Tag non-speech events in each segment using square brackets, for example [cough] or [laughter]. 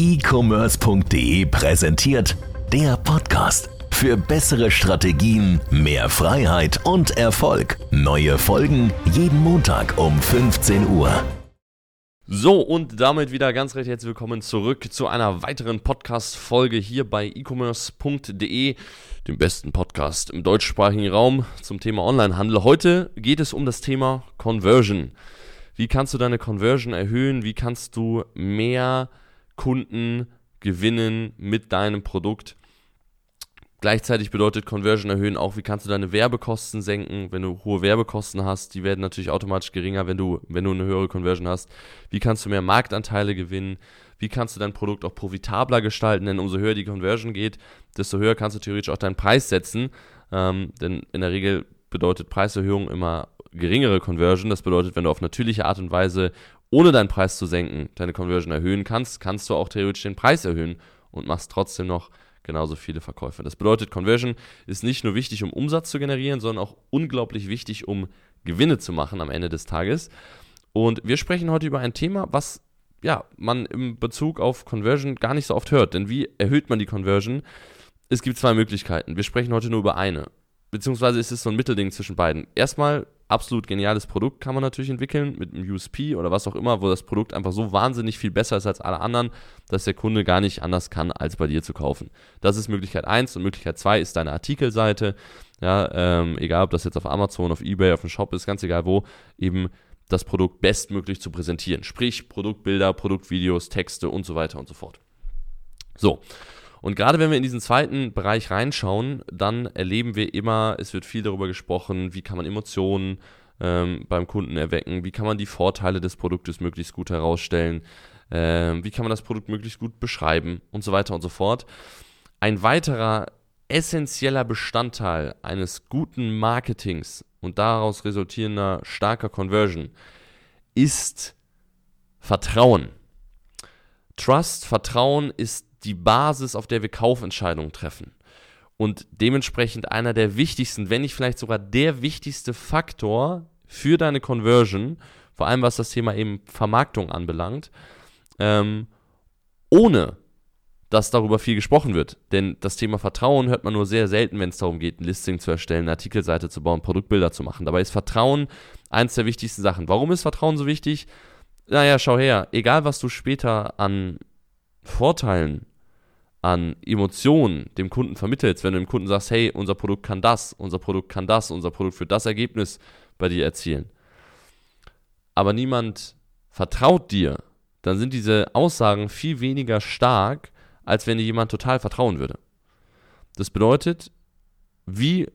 e-commerce.de präsentiert der Podcast. Für bessere Strategien, mehr Freiheit und Erfolg. Neue Folgen jeden Montag um 15 Uhr. So, und damit wieder ganz recht herzlich willkommen zurück zu einer weiteren Podcast-Folge hier bei e-commerce.de, dem besten Podcast im deutschsprachigen Raum zum Thema Onlinehandel. Heute geht es um das Thema Conversion. Wie kannst du deine Conversion erhöhen? Wie kannst du mehr Kunden gewinnen mit deinem Produkt? Gleichzeitig bedeutet Conversion erhöhen auch, wie kannst du deine Werbekosten senken, wenn du hohe Werbekosten hast, die werden natürlich automatisch geringer, wenn du, wenn du eine höhere Conversion hast. Wie kannst du mehr Marktanteile gewinnen? Wie kannst du dein Produkt auch profitabler gestalten? Denn umso höher die Conversion geht, desto höher kannst du theoretisch auch deinen Preis setzen. Ähm, denn in der Regel bedeutet Preiserhöhung immer geringere Conversion. Das bedeutet, wenn du auf natürliche Art und Weise, ohne deinen Preis zu senken, deine Conversion erhöhen kannst, kannst du auch theoretisch den Preis erhöhen und machst trotzdem noch genauso viele Verkäufe. Das bedeutet, Conversion ist nicht nur wichtig, um Umsatz zu generieren, sondern auch unglaublich wichtig, um Gewinne zu machen am Ende des Tages. Und wir sprechen heute über ein Thema, was ja, man im Bezug auf Conversion gar nicht so oft hört. Denn wie erhöht man die Conversion? Es gibt zwei Möglichkeiten. Wir sprechen heute nur über eine. Beziehungsweise ist es so ein Mittelding zwischen beiden. Erstmal absolut geniales Produkt kann man natürlich entwickeln mit einem USP oder was auch immer, wo das Produkt einfach so wahnsinnig viel besser ist als alle anderen, dass der Kunde gar nicht anders kann, als bei dir zu kaufen. Das ist Möglichkeit 1 und Möglichkeit 2 ist deine Artikelseite. Ja, ähm, egal ob das jetzt auf Amazon, auf Ebay, auf dem Shop ist, ganz egal wo, eben das Produkt bestmöglich zu präsentieren. Sprich Produktbilder, Produktvideos, Texte und so weiter und so fort. So. Und gerade wenn wir in diesen zweiten Bereich reinschauen, dann erleben wir immer, es wird viel darüber gesprochen, wie kann man Emotionen ähm, beim Kunden erwecken, wie kann man die Vorteile des Produktes möglichst gut herausstellen, ähm, wie kann man das Produkt möglichst gut beschreiben und so weiter und so fort. Ein weiterer essentieller Bestandteil eines guten Marketings und daraus resultierender starker Conversion ist Vertrauen. Trust, Vertrauen ist die Basis, auf der wir Kaufentscheidungen treffen. Und dementsprechend einer der wichtigsten, wenn nicht vielleicht sogar der wichtigste Faktor für deine Conversion, vor allem was das Thema eben Vermarktung anbelangt, ähm, ohne dass darüber viel gesprochen wird. Denn das Thema Vertrauen hört man nur sehr selten, wenn es darum geht, ein Listing zu erstellen, eine Artikelseite zu bauen, Produktbilder zu machen. Dabei ist Vertrauen eins der wichtigsten Sachen. Warum ist Vertrauen so wichtig? Naja, schau her, egal was du später an Vorteilen an Emotionen dem Kunden vermittelst, wenn du dem Kunden sagst, hey, unser Produkt kann das, unser Produkt kann das, unser Produkt wird das Ergebnis bei dir erzielen. Aber niemand vertraut dir, dann sind diese Aussagen viel weniger stark, als wenn dir jemand total vertrauen würde. Das bedeutet, wie,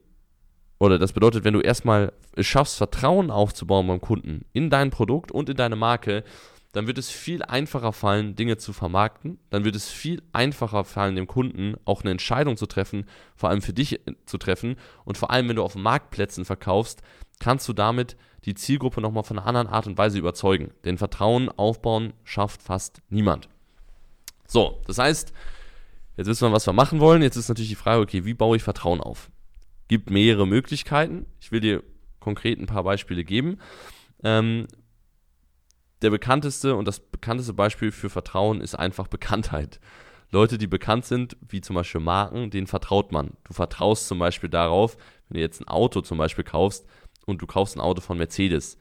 oder das bedeutet, wenn du erstmal es schaffst, Vertrauen aufzubauen beim Kunden in dein Produkt und in deine Marke, dann wird es viel einfacher fallen, Dinge zu vermarkten. Dann wird es viel einfacher fallen, dem Kunden auch eine Entscheidung zu treffen, vor allem für dich zu treffen. Und vor allem, wenn du auf Marktplätzen verkaufst, kannst du damit die Zielgruppe nochmal von einer anderen Art und Weise überzeugen. Denn Vertrauen aufbauen schafft fast niemand. So, das heißt, jetzt wissen wir, was wir machen wollen. Jetzt ist natürlich die Frage, okay, wie baue ich Vertrauen auf? Gibt mehrere Möglichkeiten. Ich will dir konkret ein paar Beispiele geben. Ähm, der bekannteste und das bekannteste Beispiel für Vertrauen ist einfach Bekanntheit. Leute, die bekannt sind, wie zum Beispiel Marken, denen vertraut man. Du vertraust zum Beispiel darauf, wenn du jetzt ein Auto zum Beispiel kaufst und du kaufst ein Auto von Mercedes.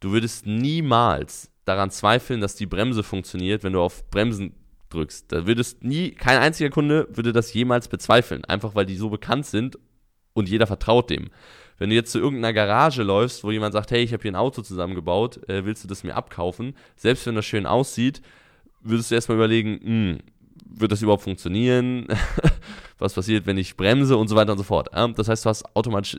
Du würdest niemals daran zweifeln, dass die Bremse funktioniert, wenn du auf Bremsen drückst. Da würdest nie, kein einziger Kunde würde das jemals bezweifeln, einfach weil die so bekannt sind und jeder vertraut dem. Wenn du jetzt zu irgendeiner Garage läufst, wo jemand sagt, hey, ich habe hier ein Auto zusammengebaut, äh, willst du das mir abkaufen? Selbst wenn das schön aussieht, würdest du erstmal überlegen, hm, wird das überhaupt funktionieren? [laughs] Was passiert, wenn ich bremse und so weiter und so fort. Ja? Das heißt, du hast automatisch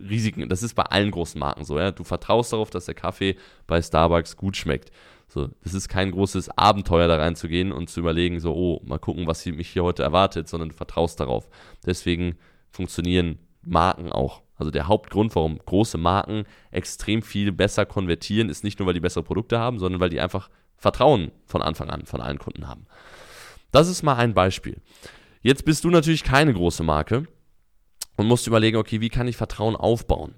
Risiken. Das ist bei allen großen Marken so. Ja? Du vertraust darauf, dass der Kaffee bei Starbucks gut schmeckt. So, das ist kein großes Abenteuer, da reinzugehen und zu überlegen, so, oh, mal gucken, was mich hier heute erwartet, sondern du vertraust darauf. Deswegen funktionieren Marken auch. Also der Hauptgrund, warum große Marken extrem viel besser konvertieren, ist nicht nur, weil die bessere Produkte haben, sondern weil die einfach Vertrauen von Anfang an von allen Kunden haben. Das ist mal ein Beispiel. Jetzt bist du natürlich keine große Marke und musst überlegen, okay, wie kann ich Vertrauen aufbauen?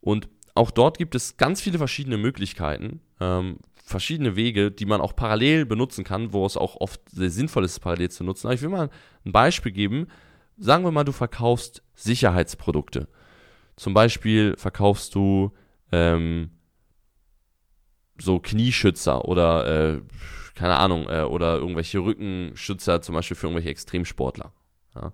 Und auch dort gibt es ganz viele verschiedene Möglichkeiten. Ähm, verschiedene Wege, die man auch parallel benutzen kann, wo es auch oft sehr sinnvoll ist, parallel zu nutzen. Aber ich will mal ein Beispiel geben. Sagen wir mal, du verkaufst Sicherheitsprodukte. Zum Beispiel verkaufst du ähm, so Knieschützer oder äh, keine Ahnung, äh, oder irgendwelche Rückenschützer, zum Beispiel für irgendwelche Extremsportler. Ja.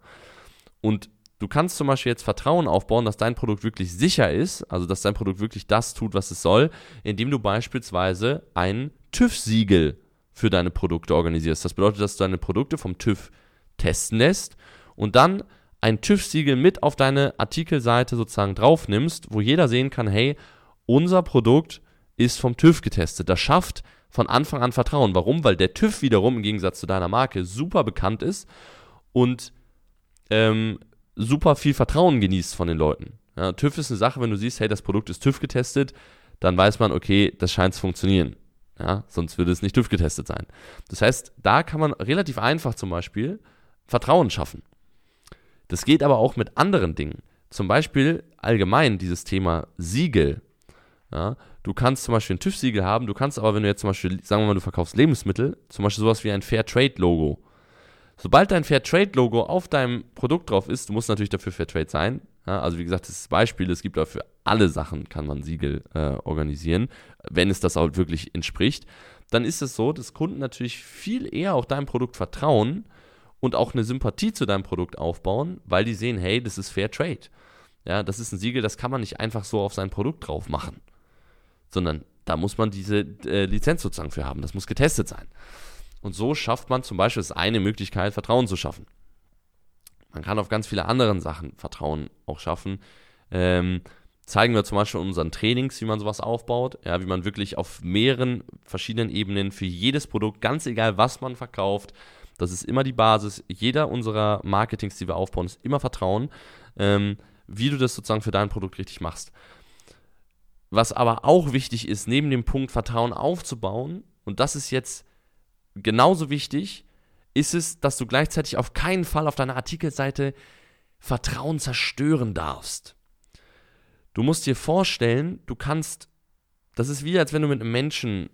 Und du kannst zum Beispiel jetzt Vertrauen aufbauen, dass dein Produkt wirklich sicher ist, also dass dein Produkt wirklich das tut, was es soll, indem du beispielsweise ein TÜV-Siegel für deine Produkte organisierst. Das bedeutet, dass du deine Produkte vom TÜV testen lässt und dann ein TÜV-Siegel mit auf deine Artikelseite sozusagen draufnimmst, wo jeder sehen kann, hey, unser Produkt ist vom TÜV getestet. Das schafft von Anfang an Vertrauen. Warum? Weil der TÜV wiederum im Gegensatz zu deiner Marke super bekannt ist und ähm, super viel Vertrauen genießt von den Leuten. Ja, TÜV ist eine Sache, wenn du siehst, hey, das Produkt ist TÜV getestet, dann weiß man, okay, das scheint zu funktionieren. Ja, sonst würde es nicht TÜV getestet sein. Das heißt, da kann man relativ einfach zum Beispiel Vertrauen schaffen. Das geht aber auch mit anderen Dingen. Zum Beispiel allgemein dieses Thema Siegel. Ja, du kannst zum Beispiel ein TÜV-Siegel haben, du kannst aber, wenn du jetzt zum Beispiel, sagen wir mal, du verkaufst Lebensmittel, zum Beispiel sowas wie ein Fairtrade-Logo. Sobald dein Fairtrade-Logo auf deinem Produkt drauf ist, du musst natürlich dafür Fairtrade sein. Ja, also wie gesagt, das Beispiel, es gibt dafür alle Sachen, kann man Siegel äh, organisieren, wenn es das auch wirklich entspricht. Dann ist es so, dass Kunden natürlich viel eher auch deinem Produkt vertrauen und auch eine Sympathie zu deinem Produkt aufbauen, weil die sehen, hey, das ist Fairtrade. Ja, das ist ein Siegel, das kann man nicht einfach so auf sein Produkt drauf machen sondern da muss man diese äh, Lizenz sozusagen für haben. Das muss getestet sein. Und so schafft man zum Beispiel, das eine Möglichkeit, Vertrauen zu schaffen. Man kann auf ganz viele andere Sachen Vertrauen auch schaffen. Ähm, zeigen wir zum Beispiel in unseren Trainings, wie man sowas aufbaut, ja, wie man wirklich auf mehreren verschiedenen Ebenen für jedes Produkt, ganz egal was man verkauft, das ist immer die Basis. Jeder unserer Marketings, die wir aufbauen, ist immer Vertrauen, ähm, wie du das sozusagen für dein Produkt richtig machst. Was aber auch wichtig ist, neben dem Punkt Vertrauen aufzubauen, und das ist jetzt genauso wichtig, ist es, dass du gleichzeitig auf keinen Fall auf deiner Artikelseite Vertrauen zerstören darfst. Du musst dir vorstellen, du kannst, das ist wie als wenn du mit einem Menschen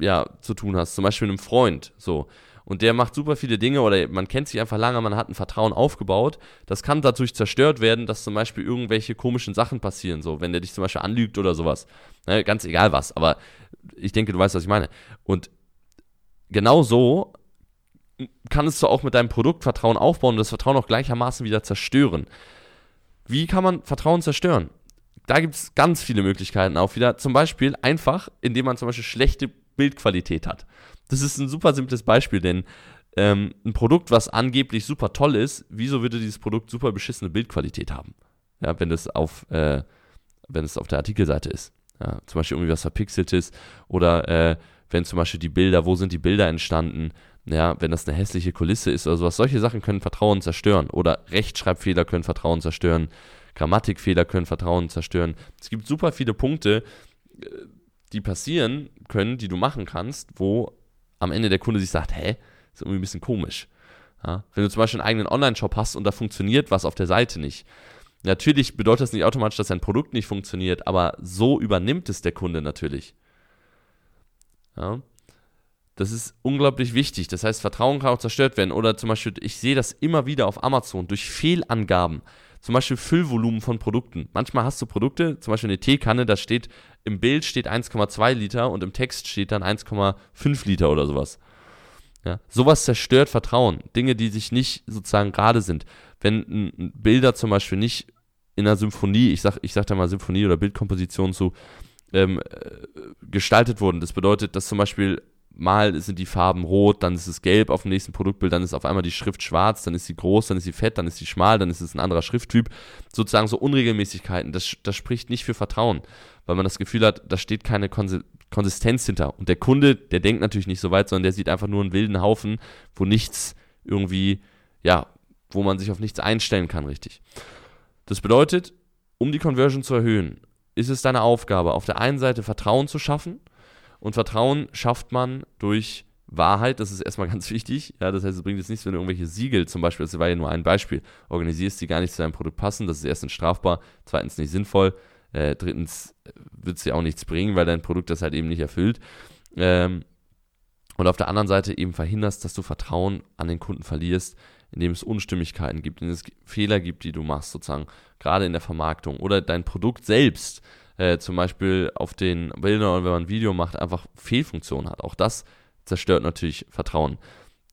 ja, zu tun hast, zum Beispiel einem Freund, so und der macht super viele Dinge oder man kennt sich einfach lange, man hat ein Vertrauen aufgebaut. Das kann dadurch zerstört werden, dass zum Beispiel irgendwelche komischen Sachen passieren, so wenn der dich zum Beispiel anlügt oder sowas. Ne, ganz egal was, aber ich denke, du weißt, was ich meine. Und genau so kannst du auch mit deinem Produkt Vertrauen aufbauen und das Vertrauen auch gleichermaßen wieder zerstören. Wie kann man Vertrauen zerstören? Da gibt es ganz viele Möglichkeiten auch wieder. Zum Beispiel einfach, indem man zum Beispiel schlechte Bildqualität hat. Das ist ein super simples Beispiel, denn ähm, ein Produkt, was angeblich super toll ist, wieso würde dieses Produkt super beschissene Bildqualität haben? Ja, wenn es auf, äh, wenn es auf der Artikelseite ist. Ja, zum Beispiel irgendwie was verpixeltes oder äh, wenn zum Beispiel die Bilder, wo sind die Bilder entstanden? Ja, wenn das eine hässliche Kulisse ist oder sowas. Solche Sachen können Vertrauen zerstören oder Rechtschreibfehler können Vertrauen zerstören, Grammatikfehler können Vertrauen zerstören. Es gibt super viele Punkte, äh, die passieren können, die du machen kannst, wo am Ende der Kunde sich sagt, hä, ist irgendwie ein bisschen komisch. Ja? Wenn du zum Beispiel einen eigenen Online-Shop hast und da funktioniert was auf der Seite nicht. Natürlich bedeutet das nicht automatisch, dass dein Produkt nicht funktioniert, aber so übernimmt es der Kunde natürlich. Ja? Das ist unglaublich wichtig. Das heißt, Vertrauen kann auch zerstört werden. Oder zum Beispiel, ich sehe das immer wieder auf Amazon durch Fehlangaben. Zum Beispiel Füllvolumen von Produkten. Manchmal hast du Produkte, zum Beispiel eine Teekanne, da steht im Bild steht 1,2 Liter und im Text steht dann 1,5 Liter oder sowas. Ja, sowas zerstört Vertrauen. Dinge, die sich nicht sozusagen gerade sind. Wenn Bilder zum Beispiel nicht in einer Symphonie, ich sag, ich sag da mal Symphonie oder Bildkomposition zu, ähm, äh, gestaltet wurden. Das bedeutet, dass zum Beispiel mal sind die Farben rot, dann ist es gelb auf dem nächsten Produktbild, dann ist auf einmal die Schrift schwarz, dann ist sie groß, dann ist sie fett, dann ist sie schmal, dann ist es ein anderer Schrifttyp. Sozusagen so Unregelmäßigkeiten, das, das spricht nicht für Vertrauen, weil man das Gefühl hat, da steht keine Konsistenz hinter. Und der Kunde, der denkt natürlich nicht so weit, sondern der sieht einfach nur einen wilden Haufen, wo nichts irgendwie, ja, wo man sich auf nichts einstellen kann, richtig. Das bedeutet, um die Conversion zu erhöhen, ist es deine Aufgabe, auf der einen Seite Vertrauen zu schaffen, und Vertrauen schafft man durch Wahrheit, das ist erstmal [laughs] ganz wichtig. Ja, das heißt, es bringt jetzt nichts, wenn du irgendwelche Siegel, zum Beispiel, das war ja nur ein Beispiel, organisierst, die gar nicht zu deinem Produkt passen. Das ist erstens strafbar, zweitens nicht sinnvoll. Äh, drittens wird es dir auch nichts bringen, weil dein Produkt das halt eben nicht erfüllt. Ähm, und auf der anderen Seite eben verhinderst, dass du Vertrauen an den Kunden verlierst, indem es Unstimmigkeiten gibt, indem es Fehler gibt, die du machst, sozusagen, gerade in der Vermarktung oder dein Produkt selbst, äh, zum Beispiel auf den Bildern wenn man ein Video macht, einfach Fehlfunktionen hat. Auch das zerstört natürlich Vertrauen.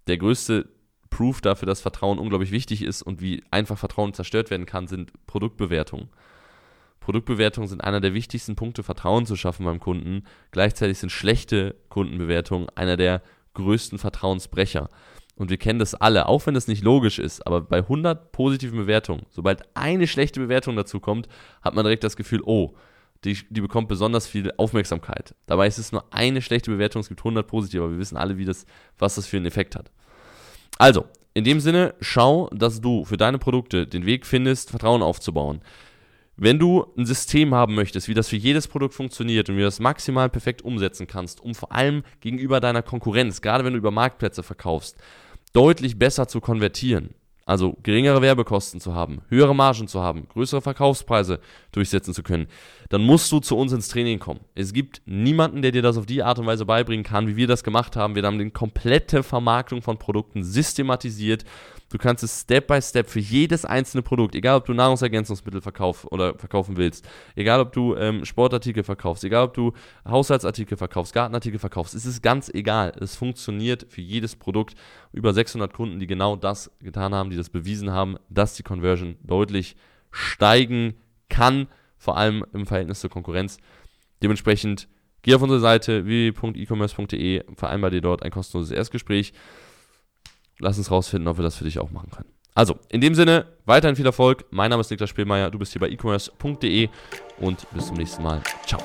Der größte Proof dafür, dass Vertrauen unglaublich wichtig ist und wie einfach Vertrauen zerstört werden kann, sind Produktbewertungen. Produktbewertungen sind einer der wichtigsten Punkte, Vertrauen zu schaffen beim Kunden. Gleichzeitig sind schlechte Kundenbewertungen einer der größten Vertrauensbrecher. Und wir kennen das alle, auch wenn das nicht logisch ist, aber bei 100 positiven Bewertungen, sobald eine schlechte Bewertung dazu kommt, hat man direkt das Gefühl, oh, die, die bekommt besonders viel Aufmerksamkeit. Dabei ist es nur eine schlechte Bewertung, es gibt 100 positive, aber wir wissen alle, wie das, was das für einen Effekt hat. Also, in dem Sinne, schau, dass du für deine Produkte den Weg findest, Vertrauen aufzubauen. Wenn du ein System haben möchtest, wie das für jedes Produkt funktioniert und wie du das maximal perfekt umsetzen kannst, um vor allem gegenüber deiner Konkurrenz, gerade wenn du über Marktplätze verkaufst, deutlich besser zu konvertieren, also geringere Werbekosten zu haben, höhere Margen zu haben, größere Verkaufspreise durchsetzen zu können, dann musst du zu uns ins Training kommen. Es gibt niemanden, der dir das auf die Art und Weise beibringen kann, wie wir das gemacht haben. Wir haben die komplette Vermarktung von Produkten systematisiert Du kannst es Step by Step für jedes einzelne Produkt, egal ob du Nahrungsergänzungsmittel verkauf oder verkaufen willst, egal ob du ähm, Sportartikel verkaufst, egal ob du Haushaltsartikel verkaufst, Gartenartikel verkaufst, es ist ganz egal. Es funktioniert für jedes Produkt. Über 600 Kunden, die genau das getan haben, die das bewiesen haben, dass die Conversion deutlich steigen kann, vor allem im Verhältnis zur Konkurrenz. Dementsprechend geh auf unsere Seite www.ecommerce.de, vereinbar dir dort ein kostenloses Erstgespräch. Lass uns rausfinden, ob wir das für dich auch machen können. Also, in dem Sinne, weiterhin viel Erfolg. Mein Name ist Niklas Spielmeier, du bist hier bei e-commerce.de und bis zum nächsten Mal. Ciao.